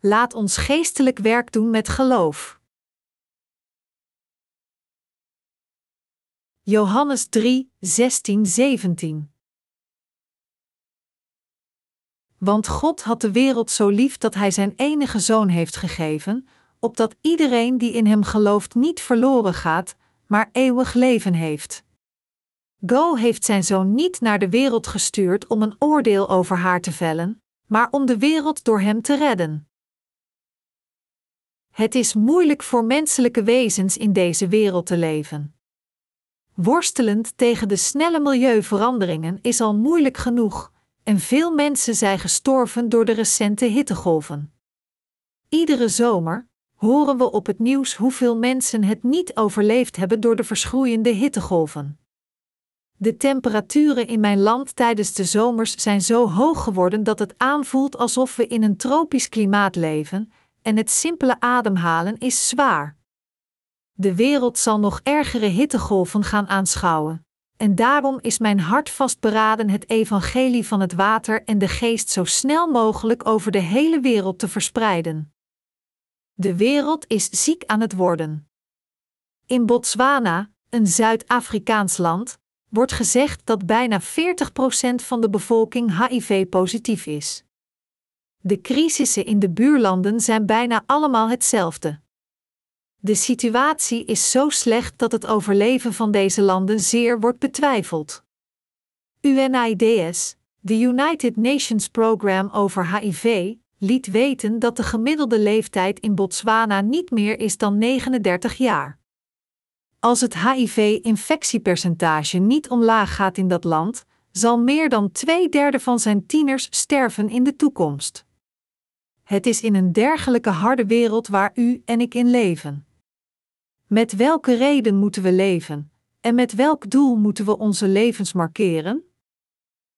laat ons geestelijk werk doen met geloof. Johannes 3, 16, 17 Want God had de wereld zo lief dat Hij Zijn enige Zoon heeft gegeven, opdat iedereen die in Hem gelooft niet verloren gaat, maar eeuwig leven heeft. Go heeft Zijn Zoon niet naar de wereld gestuurd om een oordeel over haar te vellen, maar om de wereld door Hem te redden. Het is moeilijk voor menselijke wezens in deze wereld te leven. Worstelend tegen de snelle milieuveranderingen is al moeilijk genoeg, en veel mensen zijn gestorven door de recente hittegolven. Iedere zomer horen we op het nieuws hoeveel mensen het niet overleefd hebben door de verschroeiende hittegolven. De temperaturen in mijn land tijdens de zomers zijn zo hoog geworden dat het aanvoelt alsof we in een tropisch klimaat leven, en het simpele ademhalen is zwaar. De wereld zal nog ergere hittegolven gaan aanschouwen. En daarom is mijn hart vastberaden het evangelie van het water en de geest zo snel mogelijk over de hele wereld te verspreiden. De wereld is ziek aan het worden. In Botswana, een Zuid-Afrikaans land, wordt gezegd dat bijna 40% van de bevolking HIV-positief is. De crisissen in de buurlanden zijn bijna allemaal hetzelfde. De situatie is zo slecht dat het overleven van deze landen zeer wordt betwijfeld. UNIDS, de United Nations Program over HIV, liet weten dat de gemiddelde leeftijd in Botswana niet meer is dan 39 jaar. Als het HIV-infectiepercentage niet omlaag gaat in dat land, zal meer dan twee derde van zijn tieners sterven in de toekomst. Het is in een dergelijke harde wereld waar u en ik in leven. Met welke reden moeten we leven en met welk doel moeten we onze levens markeren?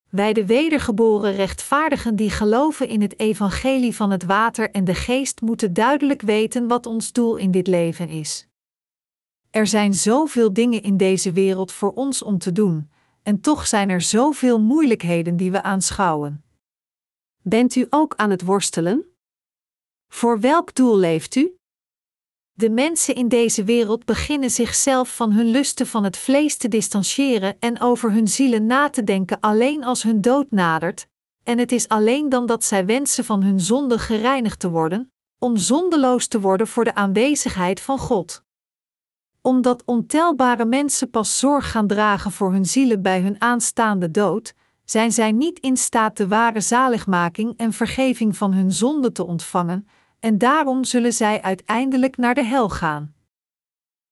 Wij de wedergeboren rechtvaardigen die geloven in het evangelie van het water en de geest moeten duidelijk weten wat ons doel in dit leven is. Er zijn zoveel dingen in deze wereld voor ons om te doen, en toch zijn er zoveel moeilijkheden die we aanschouwen. Bent u ook aan het worstelen? Voor welk doel leeft u? De mensen in deze wereld beginnen zichzelf van hun lusten van het vlees te distancieren en over hun zielen na te denken alleen als hun dood nadert, en het is alleen dan dat zij wensen van hun zonde gereinigd te worden, om zondeloos te worden voor de aanwezigheid van God. Omdat ontelbare mensen pas zorg gaan dragen voor hun zielen bij hun aanstaande dood, zijn zij niet in staat de ware zaligmaking en vergeving van hun zonde te ontvangen, en daarom zullen zij uiteindelijk naar de hel gaan.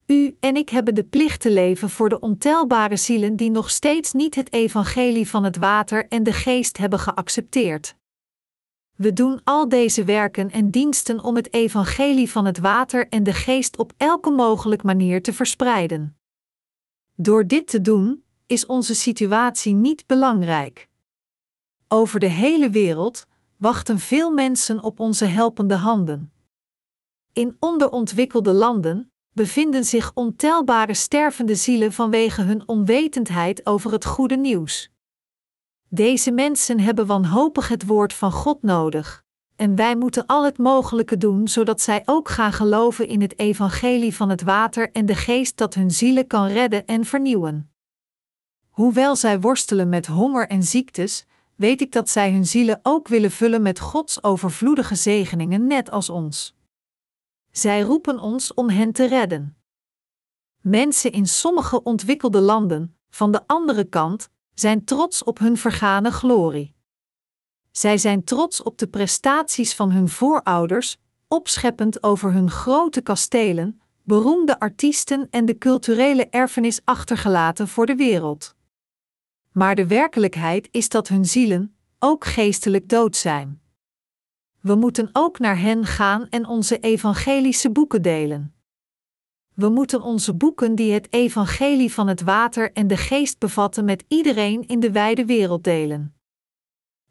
U en ik hebben de plicht te leven voor de ontelbare zielen die nog steeds niet het evangelie van het water en de geest hebben geaccepteerd. We doen al deze werken en diensten om het evangelie van het water en de geest op elke mogelijke manier te verspreiden. Door dit te doen, is onze situatie niet belangrijk. Over de hele wereld, wachten veel mensen op onze helpende handen. In onderontwikkelde landen bevinden zich ontelbare stervende zielen vanwege hun onwetendheid over het goede nieuws. Deze mensen hebben wanhopig het woord van God nodig, en wij moeten al het mogelijke doen zodat zij ook gaan geloven in het evangelie van het water en de geest dat hun zielen kan redden en vernieuwen. Hoewel zij worstelen met honger en ziektes, weet ik dat zij hun zielen ook willen vullen met Gods overvloedige zegeningen, net als ons. Zij roepen ons om hen te redden. Mensen in sommige ontwikkelde landen, van de andere kant, zijn trots op hun vergane glorie. Zij zijn trots op de prestaties van hun voorouders, opscheppend over hun grote kastelen, beroemde artiesten en de culturele erfenis achtergelaten voor de wereld maar de werkelijkheid is dat hun zielen ook geestelijk dood zijn. We moeten ook naar hen gaan en onze evangelische boeken delen. We moeten onze boeken die het evangelie van het water en de geest bevatten met iedereen in de wijde wereld delen.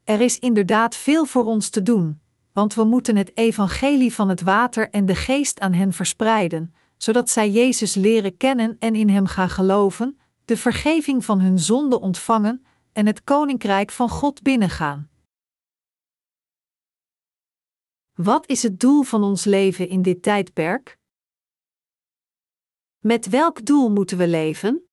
Er is inderdaad veel voor ons te doen, want we moeten het evangelie van het water en de geest aan hen verspreiden, zodat zij Jezus leren kennen en in Hem gaan geloven, de vergeving van hun zonde ontvangen en het koninkrijk van God binnengaan. Wat is het doel van ons leven in dit tijdperk? Met welk doel moeten we leven?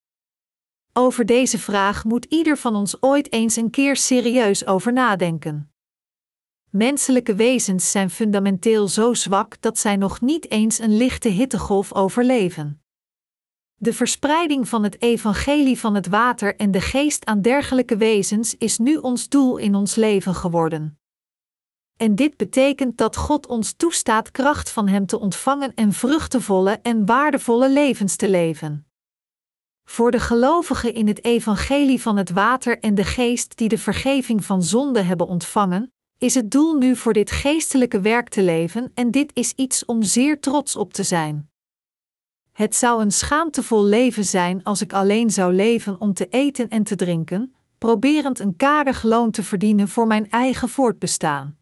Over deze vraag moet ieder van ons ooit eens een keer serieus over nadenken. Menselijke wezens zijn fundamenteel zo zwak dat zij nog niet eens een lichte hittegolf overleven. De verspreiding van het evangelie van het water en de geest aan dergelijke wezens is nu ons doel in ons leven geworden. En dit betekent dat God ons toestaat kracht van Hem te ontvangen en vruchtevolle en waardevolle levens te leven. Voor de gelovigen in het evangelie van het water en de geest die de vergeving van zonde hebben ontvangen, is het doel nu voor dit geestelijke werk te leven en dit is iets om zeer trots op te zijn. Het zou een schaamtevol leven zijn als ik alleen zou leven om te eten en te drinken, proberend een karig loon te verdienen voor mijn eigen voortbestaan.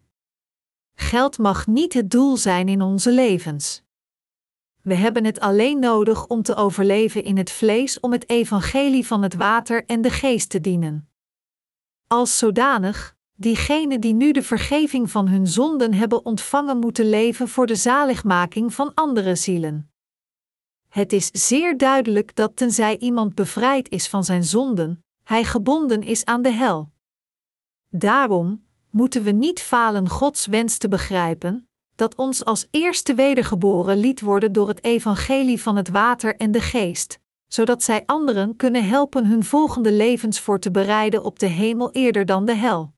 Geld mag niet het doel zijn in onze levens. We hebben het alleen nodig om te overleven in het vlees om het evangelie van het water en de geest te dienen. Als zodanig, diegenen die nu de vergeving van hun zonden hebben ontvangen moeten leven voor de zaligmaking van andere zielen. Het is zeer duidelijk dat tenzij iemand bevrijd is van zijn zonden, hij gebonden is aan de hel. Daarom moeten we niet falen Gods wens te begrijpen, dat ons als eerste wedergeboren liet worden door het evangelie van het water en de geest, zodat zij anderen kunnen helpen hun volgende levens voor te bereiden op de hemel eerder dan de hel.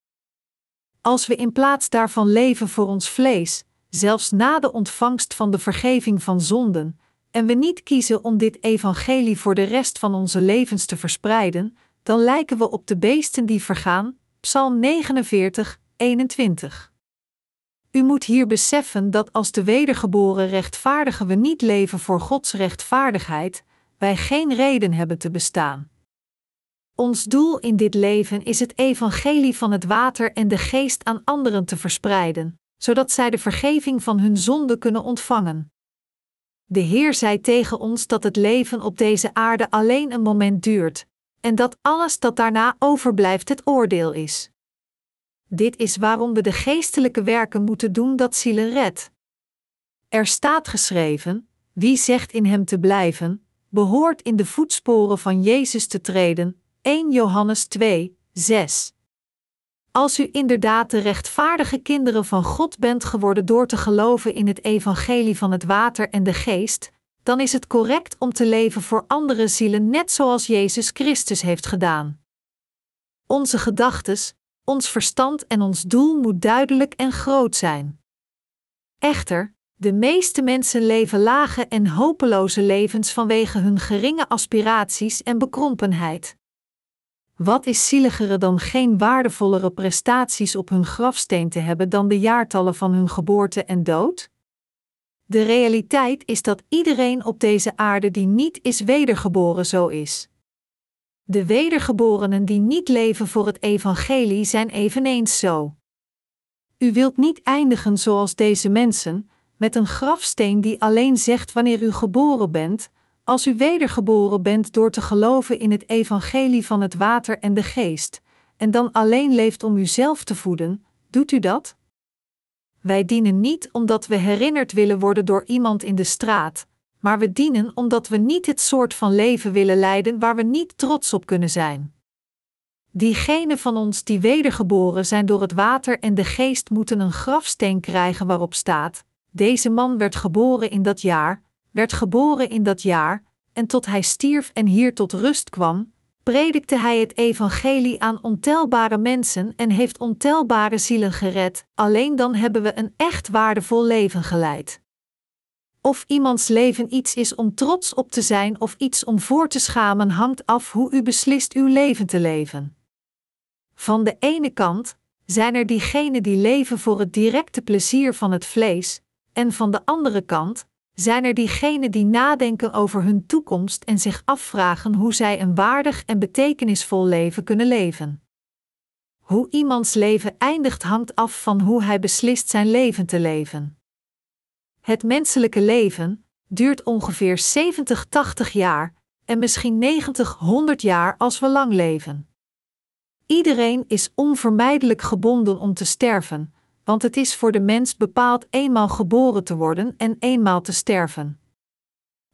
Als we in plaats daarvan leven voor ons vlees, zelfs na de ontvangst van de vergeving van zonden, en we niet kiezen om dit evangelie voor de rest van onze levens te verspreiden, dan lijken we op de beesten die vergaan. Psalm 49, 21. U moet hier beseffen dat als de wedergeboren rechtvaardigen we niet leven voor Gods rechtvaardigheid, wij geen reden hebben te bestaan. Ons doel in dit leven is het evangelie van het water en de geest aan anderen te verspreiden, zodat zij de vergeving van hun zonde kunnen ontvangen. De Heer zei tegen ons dat het leven op deze aarde alleen een moment duurt, en dat alles dat daarna overblijft het oordeel is. Dit is waarom we de geestelijke werken moeten doen dat zielen redt. Er staat geschreven: wie zegt in hem te blijven, behoort in de voetsporen van Jezus te treden. 1 Johannes 2, 6. Als u inderdaad de rechtvaardige kinderen van God bent geworden door te geloven in het evangelie van het water en de geest, dan is het correct om te leven voor andere zielen net zoals Jezus Christus heeft gedaan. Onze gedachtes, ons verstand en ons doel moet duidelijk en groot zijn. Echter, de meeste mensen leven lage en hopeloze levens vanwege hun geringe aspiraties en bekrompenheid. Wat is zieligere dan geen waardevollere prestaties op hun grafsteen te hebben dan de jaartallen van hun geboorte en dood? De realiteit is dat iedereen op deze aarde die niet is wedergeboren zo is. De wedergeborenen die niet leven voor het evangelie zijn eveneens zo. U wilt niet eindigen zoals deze mensen, met een grafsteen die alleen zegt wanneer u geboren bent, als u wedergeboren bent door te geloven in het evangelie van het water en de geest, en dan alleen leeft om uzelf te voeden, doet u dat? Wij dienen niet omdat we herinnerd willen worden door iemand in de straat, maar we dienen omdat we niet het soort van leven willen leiden waar we niet trots op kunnen zijn. Diegenen van ons die wedergeboren zijn door het water en de geest moeten een grafsteen krijgen waarop staat: Deze man werd geboren in dat jaar, werd geboren in dat jaar, en tot hij stierf en hier tot rust kwam, predikte hij het evangelie aan ontelbare mensen en heeft ontelbare zielen gered, alleen dan hebben we een echt waardevol leven geleid. Of iemands leven iets is om trots op te zijn of iets om voor te schamen hangt af hoe u beslist uw leven te leven. Van de ene kant zijn er diegenen die leven voor het directe plezier van het vlees, en van de andere kant zijn er diegenen die nadenken over hun toekomst en zich afvragen hoe zij een waardig en betekenisvol leven kunnen leven. Hoe iemands leven eindigt hangt af van hoe hij beslist zijn leven te leven. Het menselijke leven duurt ongeveer 70-80 jaar en misschien 90-100 jaar als we lang leven. Iedereen is onvermijdelijk gebonden om te sterven, want het is voor de mens bepaald eenmaal geboren te worden en eenmaal te sterven.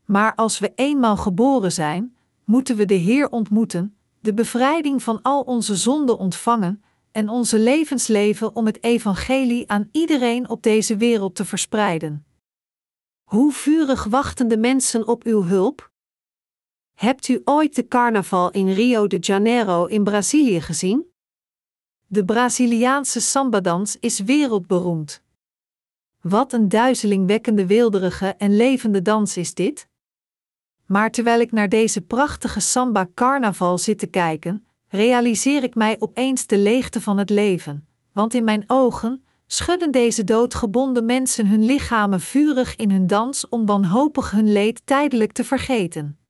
Maar als we eenmaal geboren zijn, moeten we de Heer ontmoeten, de bevrijding van al onze zonden ontvangen en onze levensleven om het evangelie aan iedereen op deze wereld te verspreiden. Hoe vurig wachten de mensen op uw hulp? Hebt u ooit de carnaval in Rio de Janeiro in Brazilië gezien? De Braziliaanse sambadans is wereldberoemd. Wat een duizelingwekkende weelderige en levende dans is dit? Maar terwijl ik naar deze prachtige samba carnaval zit te kijken, realiseer ik mij opeens de leegte van het leven, want in mijn ogen schudden deze doodgebonden mensen hun lichamen vurig in hun dans om wanhopig hun leed tijdelijk te vergeten.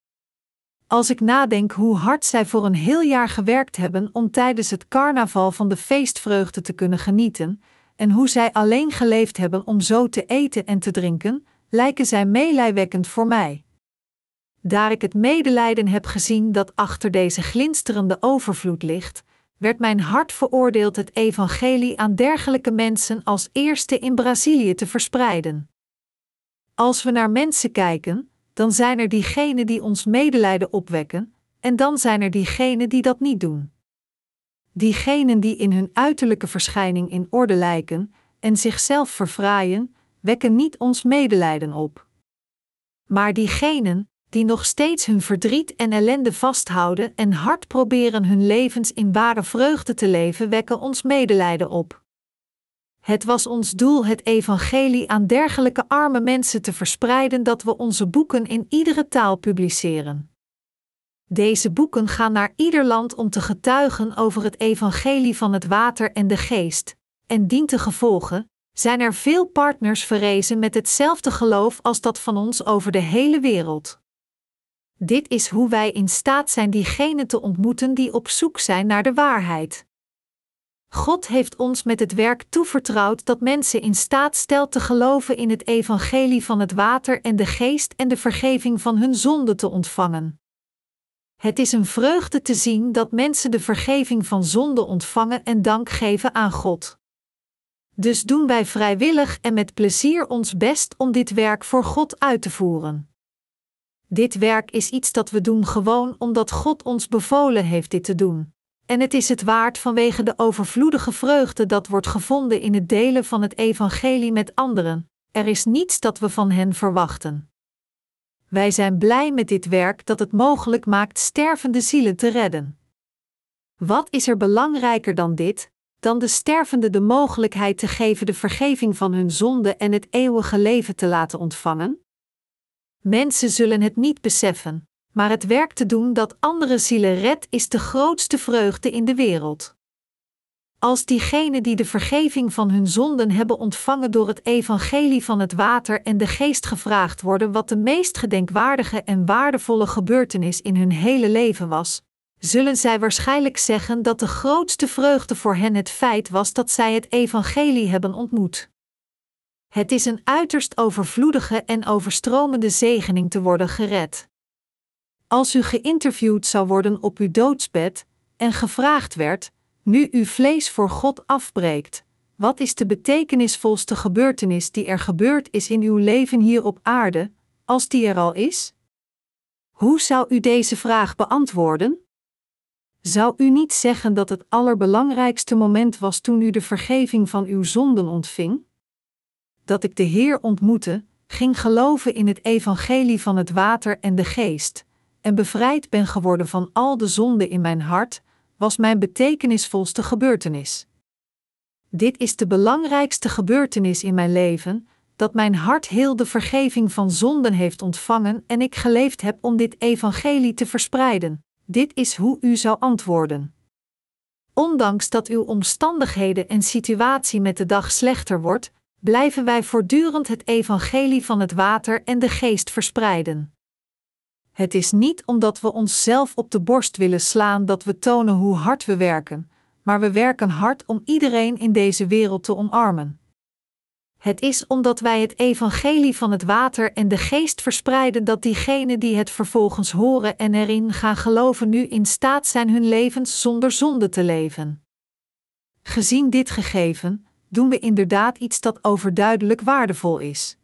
Als ik nadenk hoe hard zij voor een heel jaar gewerkt hebben om tijdens het carnaval van de feestvreugde te kunnen genieten, en hoe zij alleen geleefd hebben om zo te eten en te drinken, lijken zij meelijwekkend voor mij. Daar ik het medelijden heb gezien dat achter deze glinsterende overvloed ligt, werd mijn hart veroordeeld het evangelie aan dergelijke mensen als eerste in Brazilië te verspreiden. Als we naar mensen kijken, dan zijn er diegenen die ons medelijden opwekken, en dan zijn er diegenen die dat niet doen. Diegenen die in hun uiterlijke verschijning in orde lijken en zichzelf verfraaien, wekken niet ons medelijden op. Maar diegenen die nog steeds hun verdriet en ellende vasthouden en hard proberen hun levens in ware vreugde te leven, wekken ons medelijden op. Het was ons doel het evangelie aan dergelijke arme mensen te verspreiden dat we onze boeken in iedere taal publiceren. Deze boeken gaan naar ieder land om te getuigen over het evangelie van het water en de geest, en dient te gevolgen zijn er veel partners verrezen met hetzelfde geloof als dat van ons over de hele wereld. Dit is hoe wij in staat zijn diegenen te ontmoeten die op zoek zijn naar de waarheid. God heeft ons met het werk toevertrouwd dat mensen in staat stelt te geloven in het evangelie van het water en de geest en de vergeving van hun zonden te ontvangen. Het is een vreugde te zien dat mensen de vergeving van zonde ontvangen en dank geven aan God. Dus doen wij vrijwillig en met plezier ons best om dit werk voor God uit te voeren. Dit werk is iets dat we doen gewoon omdat God ons bevolen heeft dit te doen. En het is het waard vanwege de overvloedige vreugde dat wordt gevonden in het delen van het evangelie met anderen. Er is niets dat we van hen verwachten. Wij zijn blij met dit werk dat het mogelijk maakt stervende zielen te redden. Wat is er belangrijker dan dit, dan de stervende de mogelijkheid te geven de vergeving van hun zonde en het eeuwige leven te laten ontvangen? Mensen zullen het niet beseffen, maar het werk te doen dat andere zielen redt is de grootste vreugde in de wereld. Als diegenen die de vergeving van hun zonden hebben ontvangen door het evangelie van het water en de geest gevraagd worden wat de meest gedenkwaardige en waardevolle gebeurtenis in hun hele leven was, zullen zij waarschijnlijk zeggen dat de grootste vreugde voor hen het feit was dat zij het evangelie hebben ontmoet. Het is een uiterst overvloedige en overstromende zegening te worden gered. Als u geïnterviewd zou worden op uw doodsbed en gevraagd werd: nu uw vlees voor God afbreekt, wat is de betekenisvolste gebeurtenis die er gebeurd is in uw leven hier op aarde, als die er al is? Hoe zou u deze vraag beantwoorden? Zou u niet zeggen dat het allerbelangrijkste moment was toen u de vergeving van uw zonden ontving? Dat ik de Heer ontmoette, ging geloven in het evangelie van het water en de geest, en bevrijd ben geworden van al de zonden in mijn hart, was mijn betekenisvolste gebeurtenis. Dit is de belangrijkste gebeurtenis in mijn leven, dat mijn hart heel de vergeving van zonden heeft ontvangen en ik geleefd heb om dit evangelie te verspreiden. Dit is hoe u zou antwoorden. Ondanks dat uw omstandigheden en situatie met de dag slechter wordt, blijven wij voortdurend het evangelie van het water en de geest verspreiden. Het is niet omdat we onszelf op de borst willen slaan dat we tonen hoe hard we werken, maar we werken hard om iedereen in deze wereld te omarmen. Het is omdat wij het evangelie van het water en de geest verspreiden dat diegenen die het vervolgens horen en erin gaan geloven nu in staat zijn hun levens zonder zonde te leven. Gezien dit gegeven, doen we inderdaad iets dat overduidelijk waardevol is.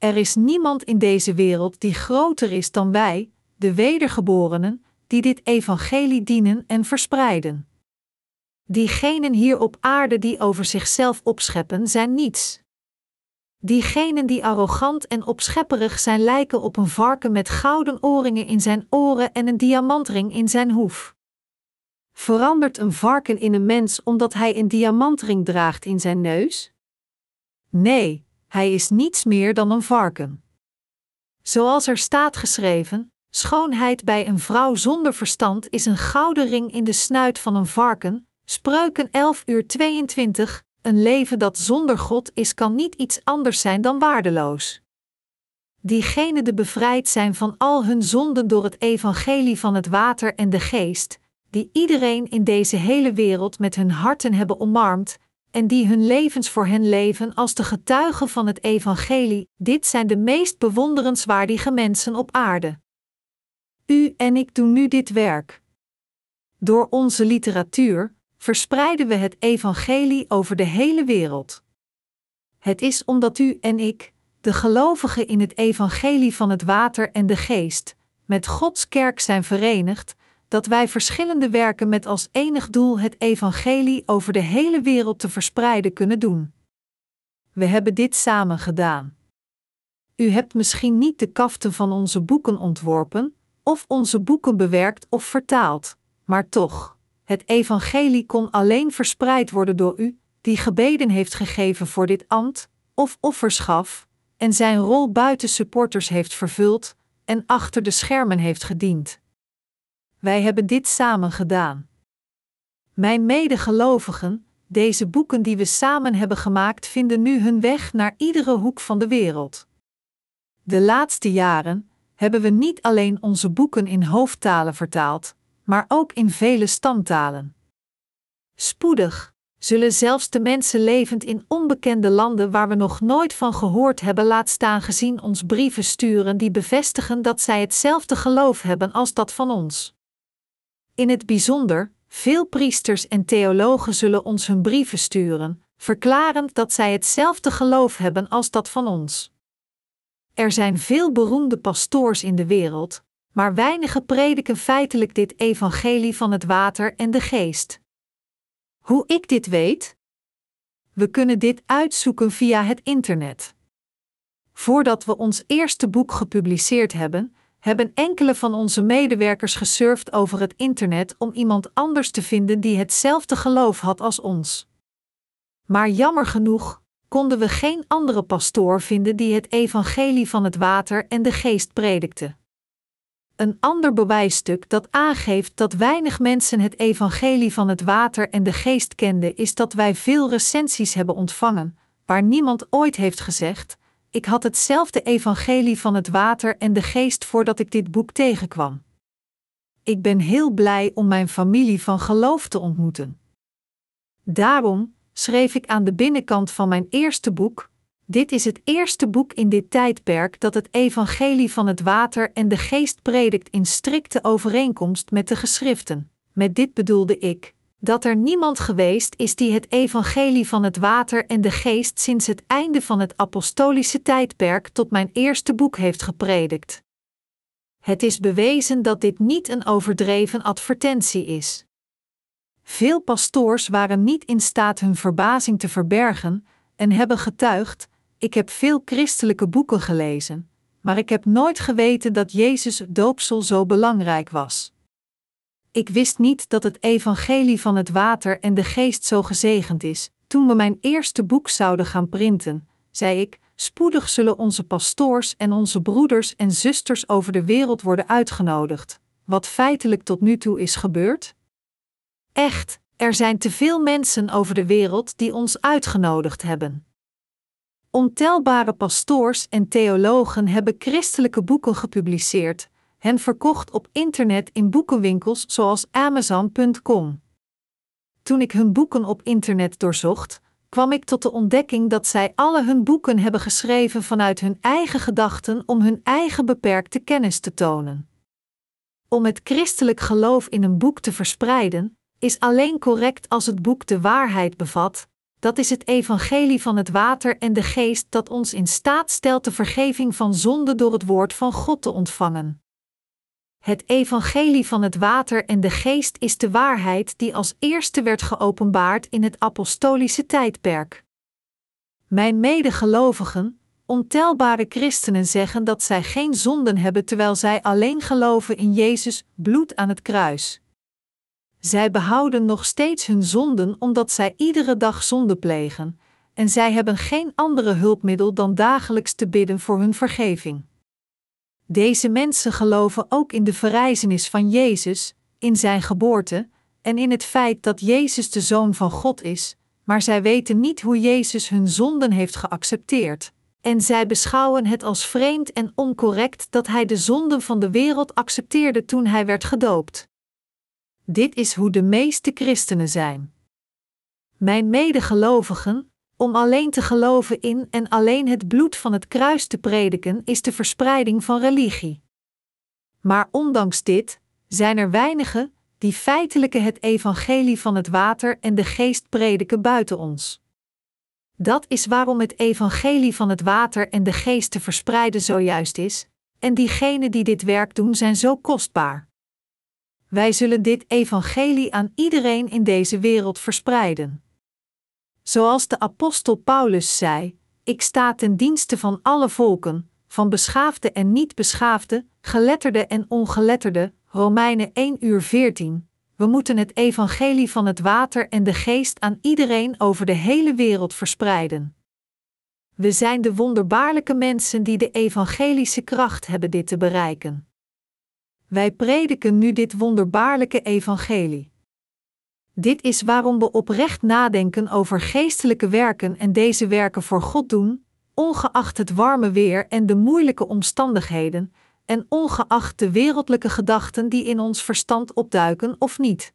Er is niemand in deze wereld die groter is dan wij, de wedergeborenen, die dit evangelie dienen en verspreiden. Diegenen hier op aarde die over zichzelf opscheppen, zijn niets. Diegenen die arrogant en opschepperig zijn, lijken op een varken met gouden oorringen in zijn oren en een diamantring in zijn hoef. Verandert een varken in een mens omdat hij een diamantring draagt in zijn neus? Nee, hij is niets meer dan een varken. Zoals er staat geschreven: schoonheid bij een vrouw zonder verstand is een gouden ring in de snuit van een varken. Spreuken 11 uur 22. Een leven dat zonder God is, kan niet iets anders zijn dan waardeloos. Diegenen die bevrijd zijn van al hun zonden door het evangelie van het water en de geest, die iedereen in deze hele wereld met hun harten hebben omarmd, en die hun levens voor hen leven als de getuigen van het evangelie, dit zijn de meest bewonderenswaardige mensen op aarde. U en ik doen nu dit werk. Door onze literatuur verspreiden we het evangelie over de hele wereld. Het is omdat u en ik, de gelovigen in het evangelie van het water en de geest, met Gods kerk zijn verenigd, dat wij verschillende werken met als enig doel het evangelie over de hele wereld te verspreiden kunnen doen. We hebben dit samen gedaan. U hebt misschien niet de kaften van onze boeken ontworpen, of onze boeken bewerkt of vertaald, maar toch, het evangelie kon alleen verspreid worden door u, die gebeden heeft gegeven voor dit ambt, of offers gaf, en zijn rol buiten supporters heeft vervuld, en achter de schermen heeft gediend. Wij hebben dit samen gedaan. Mijn medegelovigen, deze boeken die we samen hebben gemaakt, vinden nu hun weg naar iedere hoek van de wereld. De laatste jaren hebben we niet alleen onze boeken in hoofdtalen vertaald, maar ook in vele stamtalen. Spoedig zullen zelfs de mensen levend in onbekende landen waar we nog nooit van gehoord hebben, laat staan gezien ons brieven sturen die bevestigen dat zij hetzelfde geloof hebben als dat van ons. In het bijzonder, veel priesters en theologen zullen ons hun brieven sturen, verklarend dat zij hetzelfde geloof hebben als dat van ons. Er zijn veel beroemde pastoors in de wereld, maar weinigen prediken feitelijk dit evangelie van het water en de geest. Hoe ik dit weet? We kunnen dit uitzoeken via het internet. Voordat we ons eerste boek gepubliceerd hebben, hebben enkele van onze medewerkers gesurfd over het internet om iemand anders te vinden die hetzelfde geloof had als ons. Maar jammer genoeg konden we geen andere pastoor vinden die het evangelie van het water en de geest predikte. Een ander bewijsstuk dat aangeeft dat weinig mensen het evangelie van het water en de geest kenden, is dat wij veel recensies hebben ontvangen, waar niemand ooit heeft gezegd: ik had hetzelfde evangelie van het water en de geest voordat ik dit boek tegenkwam. Ik ben heel blij om mijn familie van geloof te ontmoeten. Daarom schreef ik aan de binnenkant van mijn eerste boek: Dit is het eerste boek in dit tijdperk dat het evangelie van het water en de geest predikt in strikte overeenkomst met de geschriften. Met dit bedoelde ik: dat er niemand geweest is die het evangelie van het water en de geest sinds het einde van het apostolische tijdperk tot mijn eerste boek heeft gepredikt. Het is bewezen dat dit niet een overdreven advertentie is. Veel pastoors waren niet in staat hun verbazing te verbergen en hebben getuigd: Ik heb veel christelijke boeken gelezen, maar ik heb nooit geweten dat Jezus' doopsel zo belangrijk was. Ik wist niet dat het evangelie van het water en de geest zo gezegend is. Toen we mijn eerste boek zouden gaan printen, zei ik: spoedig zullen onze pastoors en onze broeders en zusters over de wereld worden uitgenodigd. Wat feitelijk tot nu toe is gebeurd? Echt, er zijn te veel mensen over de wereld die ons uitgenodigd hebben. Ontelbare pastoors en theologen hebben christelijke boeken gepubliceerd, hen verkocht op internet in boekenwinkels zoals Amazon.com. Toen ik hun boeken op internet doorzocht, kwam ik tot de ontdekking dat zij alle hun boeken hebben geschreven vanuit hun eigen gedachten om hun eigen beperkte kennis te tonen. Om het christelijk geloof in een boek te verspreiden, is alleen correct als het boek de waarheid bevat, dat is het evangelie van het water en de geest dat ons in staat stelt de vergeving van zonde door het woord van God te ontvangen. Het evangelie van het water en de geest is de waarheid die als eerste werd geopenbaard in het apostolische tijdperk. Mijn medegelovigen, ontelbare christenen zeggen dat zij geen zonden hebben terwijl zij alleen geloven in Jezus' bloed aan het kruis. Zij behouden nog steeds hun zonden omdat zij iedere dag zonde plegen, en zij hebben geen andere hulpmiddel dan dagelijks te bidden voor hun vergeving. Deze mensen geloven ook in de verrijzenis van Jezus, in zijn geboorte en in het feit dat Jezus de Zoon van God is, maar zij weten niet hoe Jezus hun zonden heeft geaccepteerd. En zij beschouwen het als vreemd en oncorrect dat hij de zonden van de wereld accepteerde toen hij werd gedoopt. Dit is hoe de meeste christenen zijn. Mijn medegelovigen, om alleen te geloven in en alleen het bloed van het kruis te prediken, is de verspreiding van religie. Maar ondanks dit zijn er weinigen die feitelijk het evangelie van het water en de geest prediken buiten ons. Dat is waarom het evangelie van het water en de geest te verspreiden zo juist is, en diegenen die dit werk doen zijn zo kostbaar. Wij zullen dit evangelie aan iedereen in deze wereld verspreiden. Zoals de apostel Paulus zei: Ik sta ten dienste van alle volken, van beschaafde en niet beschaafde, geletterde en ongeletterde. Romeinen 1 uur 14. We moeten het evangelie van het water en de geest aan iedereen over de hele wereld verspreiden. We zijn de wonderbaarlijke mensen die de evangelische kracht hebben dit te bereiken. Wij prediken nu dit wonderbaarlijke evangelie. Dit is waarom we oprecht nadenken over geestelijke werken en deze werken voor God doen, ongeacht het warme weer en de moeilijke omstandigheden, en ongeacht de wereldlijke gedachten die in ons verstand opduiken of niet.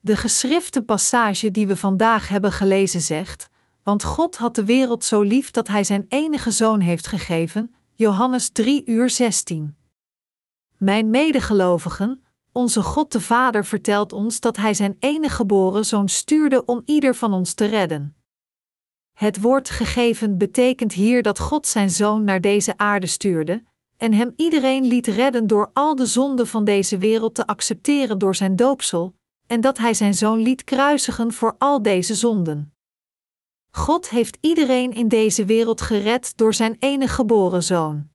De geschrifte passage die we vandaag hebben gelezen zegt: Want God had de wereld zo lief dat Hij Zijn enige zoon heeft gegeven. Johannes 3 uur 16. Mijn medegelovigen, onze God de Vader vertelt ons dat Hij Zijn enige geboren zoon stuurde om ieder van ons te redden. Het woord gegeven betekent hier dat God Zijn zoon naar deze aarde stuurde, en hem iedereen liet redden door al de zonden van deze wereld te accepteren door zijn doopsel, en dat hij zijn zoon liet kruisigen voor al deze zonden. God heeft iedereen in deze wereld gered door zijn enige geboren zoon.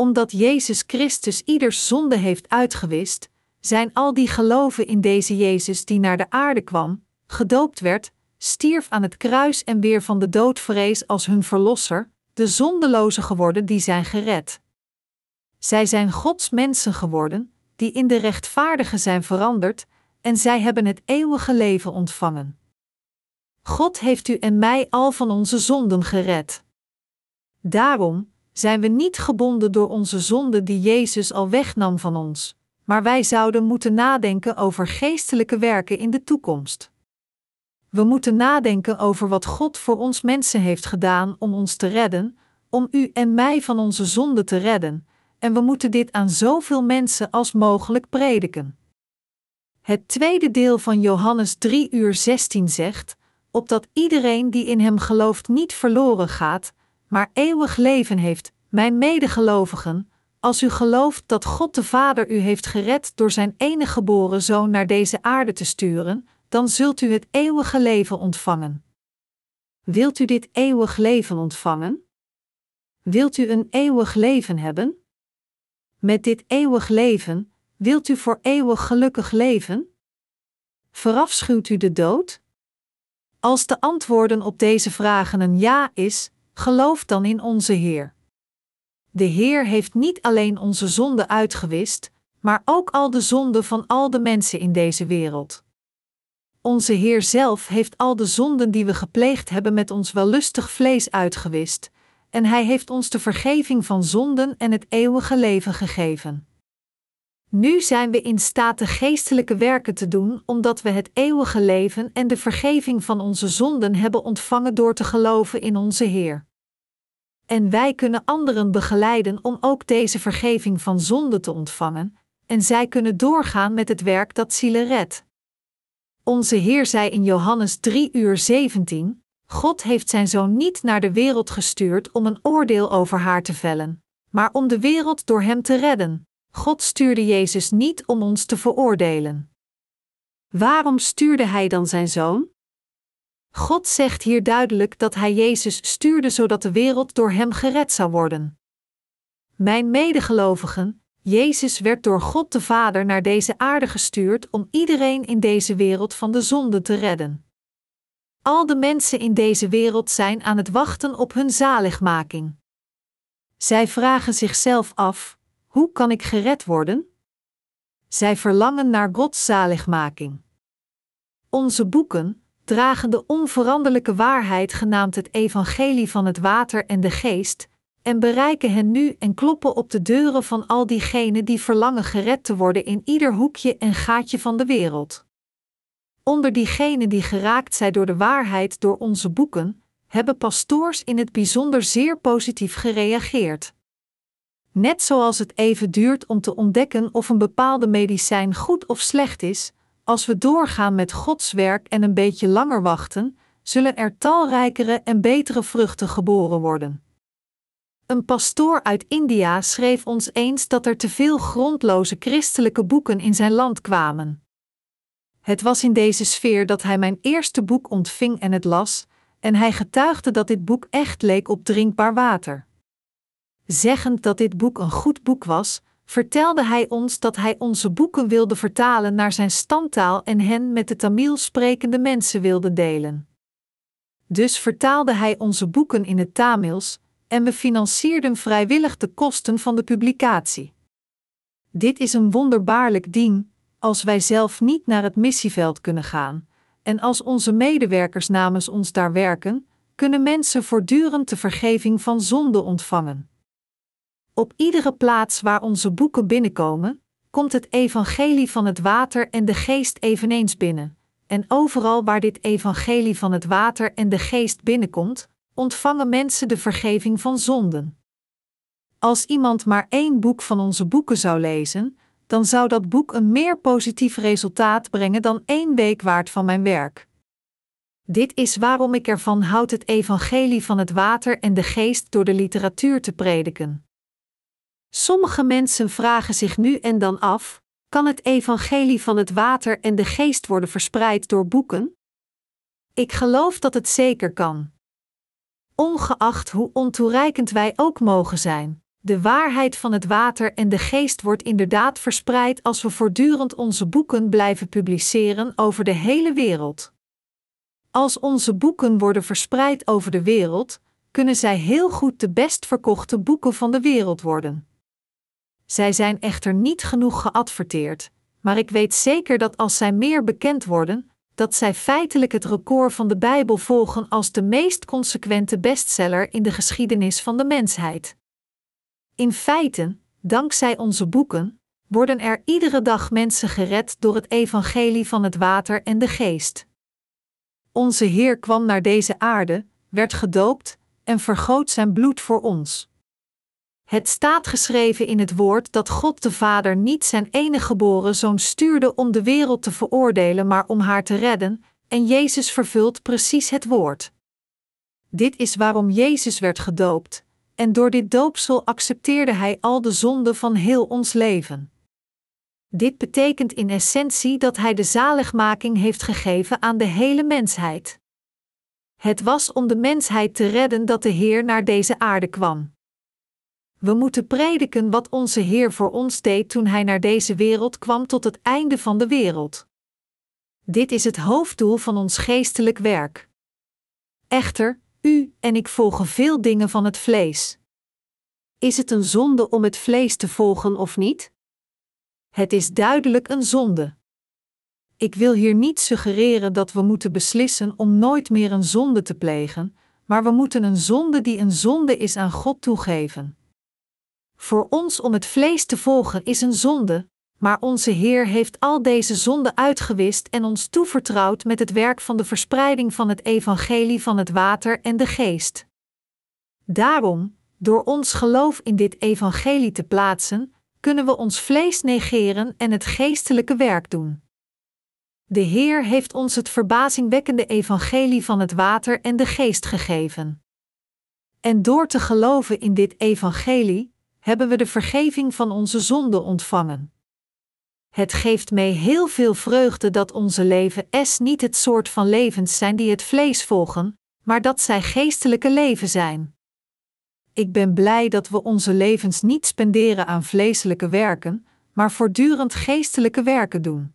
Omdat Jezus Christus ieders zonde heeft uitgewist, zijn al die geloven in deze Jezus die naar de aarde kwam, gedoopt werd, stierf aan het kruis en weer van de dood vrees als hun verlosser, de zondeloze geworden die zijn gered. Zij zijn Gods mensen geworden, die in de rechtvaardige zijn veranderd, en zij hebben het eeuwige leven ontvangen. God heeft u en mij al van onze zonden gered. Daarom zijn we niet gebonden door onze zonden die Jezus al wegnam van ons, maar wij zouden moeten nadenken over geestelijke werken in de toekomst. We moeten nadenken over wat God voor ons mensen heeft gedaan om ons te redden, om u en mij van onze zonden te redden, en we moeten dit aan zoveel mensen als mogelijk prediken. Het tweede deel van Johannes 3 uur 16 zegt, opdat iedereen die in hem gelooft niet verloren gaat, maar eeuwig leven heeft, mijn medegelovigen, als u gelooft dat God de Vader u heeft gered door zijn enige geboren zoon naar deze aarde te sturen, dan zult u het eeuwige leven ontvangen. Wilt u dit eeuwig leven ontvangen? Wilt u een eeuwig leven hebben? Met dit eeuwig leven, wilt u voor eeuwig gelukkig leven? Verafschuwt u de dood? Als de antwoorden op deze vragen een ja is, geloof dan in onze Heer. De Heer heeft niet alleen onze zonden uitgewist, maar ook al de zonden van al de mensen in deze wereld. Onze Heer zelf heeft al de zonden die we gepleegd hebben met ons wellustig vlees uitgewist, en Hij heeft ons de vergeving van zonden en het eeuwige leven gegeven. Nu zijn we in staat de geestelijke werken te doen, omdat we het eeuwige leven en de vergeving van onze zonden hebben ontvangen door te geloven in onze Heer. En wij kunnen anderen begeleiden om ook deze vergeving van zonde te ontvangen, en zij kunnen doorgaan met het werk dat zielen redt. Onze Heer zei in Johannes 3 uur 17: God heeft zijn zoon niet naar de wereld gestuurd om een oordeel over haar te vellen, maar om de wereld door hem te redden. God stuurde Jezus niet om ons te veroordelen. Waarom stuurde hij dan zijn zoon? God zegt hier duidelijk dat hij Jezus stuurde zodat de wereld door hem gered zou worden. Mijn medegelovigen, Jezus werd door God de Vader naar deze aarde gestuurd om iedereen in deze wereld van de zonde te redden. Al de mensen in deze wereld zijn aan het wachten op hun zaligmaking. Zij vragen zichzelf af: hoe kan ik gered worden? Zij verlangen naar Gods zaligmaking. Onze boeken dragen de onveranderlijke waarheid genaamd het Evangelie van het Water en de Geest, en bereiken hen nu en kloppen op de deuren van al diegenen die verlangen gered te worden in ieder hoekje en gaatje van de wereld. Onder diegenen die geraakt zijn door de waarheid door onze boeken, hebben pastoors in het bijzonder zeer positief gereageerd. Net zoals het even duurt om te ontdekken of een bepaalde medicijn goed of slecht is, als we doorgaan met Gods werk en een beetje langer wachten, zullen er talrijkere en betere vruchten geboren worden. Een pastoor uit India schreef ons eens dat er te veel grondloze christelijke boeken in zijn land kwamen. Het was in deze sfeer dat hij mijn eerste boek ontving en het las, en hij getuigde dat dit boek echt leek op drinkbaar water. Zeggend dat dit boek een goed boek was, vertelde hij ons dat hij onze boeken wilde vertalen naar zijn stamtaal en hen met de Tamil sprekende mensen wilde delen. Dus vertaalde hij onze boeken in het Tamils, en we financierden vrijwillig de kosten van de publicatie. Dit is een wonderbaarlijk ding, als wij zelf niet naar het missieveld kunnen gaan, en als onze medewerkers namens ons daar werken, kunnen mensen voortdurend de vergeving van zonde ontvangen. Op iedere plaats waar onze boeken binnenkomen, komt het evangelie van het water en de geest eveneens binnen. En overal waar dit evangelie van het water en de geest binnenkomt, ontvangen mensen de vergeving van zonden. Als iemand maar één boek van onze boeken zou lezen, dan zou dat boek een meer positief resultaat brengen dan één week waard van mijn werk. Dit is waarom ik ervan houd het evangelie van het water en de geest door de literatuur te prediken. Sommige mensen vragen zich nu en dan af: kan het evangelie van het water en de geest worden verspreid door boeken? Ik geloof dat het zeker kan. Ongeacht hoe ontoereikend wij ook mogen zijn, de waarheid van het water en de geest wordt inderdaad verspreid als we voortdurend onze boeken blijven publiceren over de hele wereld. Als onze boeken worden verspreid over de wereld, kunnen zij heel goed de best verkochte boeken van de wereld worden. Zij zijn echter niet genoeg geadverteerd, maar ik weet zeker dat als zij meer bekend worden, dat zij feitelijk het record van de Bijbel volgen als de meest consequente bestseller in de geschiedenis van de mensheid. In feite, dankzij onze boeken, worden er iedere dag mensen gered door het evangelie van het water en de geest. Onze Heer kwam naar deze aarde, werd gedoopt en vergoot zijn bloed voor ons. Het staat geschreven in het woord dat God de Vader niet zijn enige geboren zoon stuurde om de wereld te veroordelen, maar om haar te redden, en Jezus vervult precies het woord. Dit is waarom Jezus werd gedoopt, en door dit doopsel accepteerde hij al de zonden van heel ons leven. Dit betekent in essentie dat hij de zaligmaking heeft gegeven aan de hele mensheid. Het was om de mensheid te redden dat de Heer naar deze aarde kwam. We moeten prediken wat onze Heer voor ons deed toen Hij naar deze wereld kwam tot het einde van de wereld. Dit is het hoofddoel van ons geestelijk werk. Echter, u en ik volgen veel dingen van het vlees. Is het een zonde om het vlees te volgen of niet? Het is duidelijk een zonde. Ik wil hier niet suggereren dat we moeten beslissen om nooit meer een zonde te plegen, maar we moeten een zonde die een zonde is aan God toegeven. Voor ons om het vlees te volgen is een zonde, maar onze Heer heeft al deze zonden uitgewist en ons toevertrouwd met het werk van de verspreiding van het evangelie van het water en de geest. Daarom, door ons geloof in dit evangelie te plaatsen, kunnen we ons vlees negeren en het geestelijke werk doen. De Heer heeft ons het verbazingwekkende evangelie van het water en de geest gegeven. En door te geloven in dit evangelie, hebben we de vergeving van onze zonden ontvangen. Het geeft mij heel veel vreugde dat onze levens niet het soort van levens zijn die het vlees volgen, maar dat zij geestelijke leven zijn. Ik ben blij dat we onze levens niet spenderen aan vleeselijke werken, maar voortdurend geestelijke werken doen.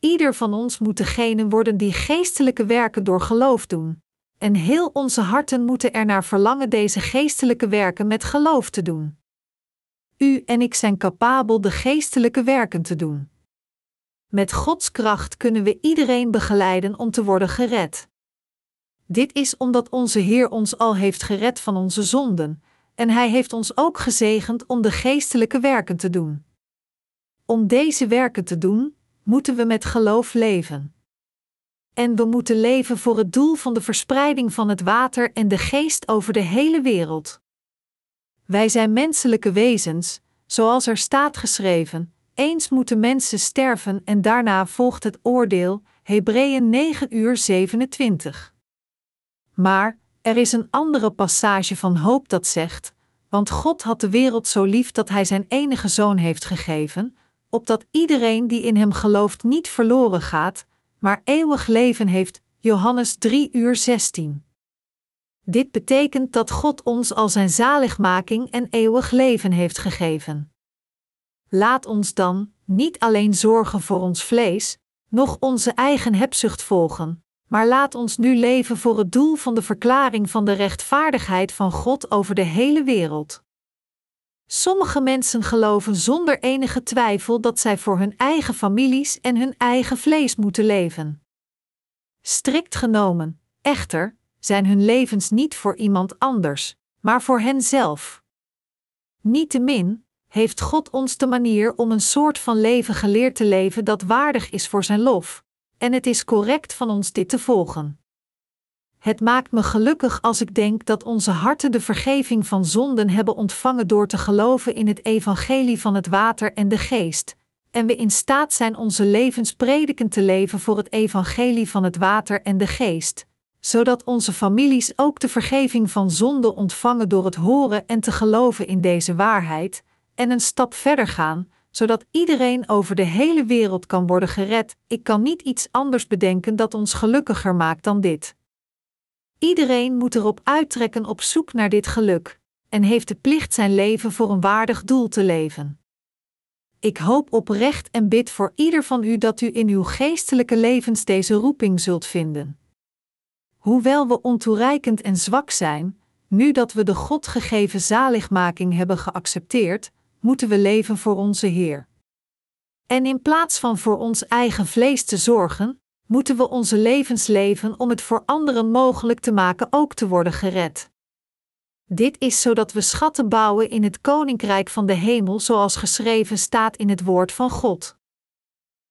Ieder van ons moet degene worden die geestelijke werken door geloof doen, en heel onze harten moeten er naar verlangen deze geestelijke werken met geloof te doen. U en ik zijn capabel de geestelijke werken te doen. Met Gods kracht kunnen we iedereen begeleiden om te worden gered. Dit is omdat onze Heer ons al heeft gered van onze zonden, en Hij heeft ons ook gezegend om de geestelijke werken te doen. Om deze werken te doen, moeten we met geloof leven. En we moeten leven voor het doel van de verspreiding van het water en de geest over de hele wereld. Wij zijn menselijke wezens, zoals er staat geschreven: eens moeten mensen sterven en daarna volgt het oordeel. Hebreeën 9 uur 27. Maar er is een andere passage van hoop dat zegt: Want God had de wereld zo lief dat Hij Zijn enige zoon heeft gegeven, opdat iedereen die in Hem gelooft niet verloren gaat, maar eeuwig leven heeft. Johannes 3 uur 16. Dit betekent dat God ons al zijn zaligmaking en eeuwig leven heeft gegeven. Laat ons dan niet alleen zorgen voor ons vlees, noch onze eigen hebzucht volgen, maar laat ons nu leven voor het doel van de verklaring van de rechtvaardigheid van God over de hele wereld. Sommige mensen geloven zonder enige twijfel dat zij voor hun eigen families en hun eigen vlees moeten leven. Strikt genomen, echter, zijn hun levens niet voor iemand anders, maar voor henzelf. Niettemin heeft God ons de manier om een soort van leven geleerd te leven dat waardig is voor zijn lof, en het is correct van ons dit te volgen. Het maakt me gelukkig als ik denk dat onze harten de vergeving van zonden hebben ontvangen door te geloven in het evangelie van het water en de geest, en we in staat zijn onze levens predikend te leven voor het evangelie van het water en de geest, zodat onze families ook de vergeving van zonde ontvangen door het horen en te geloven in deze waarheid, en een stap verder gaan, zodat iedereen over de hele wereld kan worden gered. Ik kan niet iets anders bedenken dat ons gelukkiger maakt dan dit. Iedereen moet erop uittrekken op zoek naar dit geluk, en heeft de plicht zijn leven voor een waardig doel te leven. Ik hoop oprecht en bid voor ieder van u dat u in uw geestelijke levens deze roeping zult vinden. Hoewel we ontoereikend en zwak zijn, nu dat we de God gegeven zaligmaking hebben geaccepteerd, moeten we leven voor onze Heer. En in plaats van voor ons eigen vlees te zorgen, moeten we onze levens leven om het voor anderen mogelijk te maken ook te worden gered. Dit is zodat we schatten bouwen in het koninkrijk van de hemel, zoals geschreven staat in het woord van God.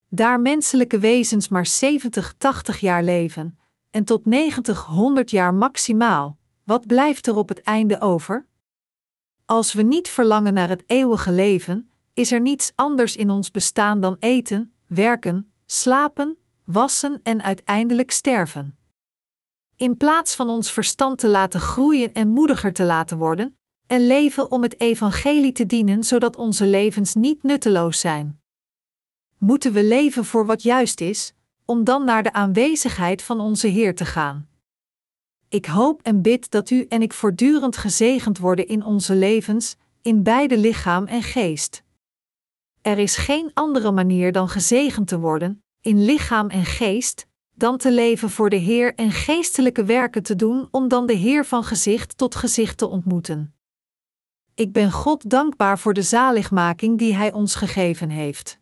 Daar menselijke wezens maar 70, 80 jaar leven, en tot 90, 100 jaar maximaal, wat blijft er op het einde over? Als we niet verlangen naar het eeuwige leven, is er niets anders in ons bestaan dan eten, werken, slapen, wassen en uiteindelijk sterven. In plaats van ons verstand te laten groeien en moediger te laten worden, en leven om het evangelie te dienen zodat onze levens niet nutteloos zijn. Moeten we leven voor wat juist is, om dan naar de aanwezigheid van onze Heer te gaan. Ik hoop en bid dat u en ik voortdurend gezegend worden in onze levens, in beide lichaam en geest. Er is geen andere manier dan gezegend te worden, in lichaam en geest, dan te leven voor de Heer en geestelijke werken te doen om dan de Heer van gezicht tot gezicht te ontmoeten. Ik ben God dankbaar voor de zaligmaking die Hij ons gegeven heeft.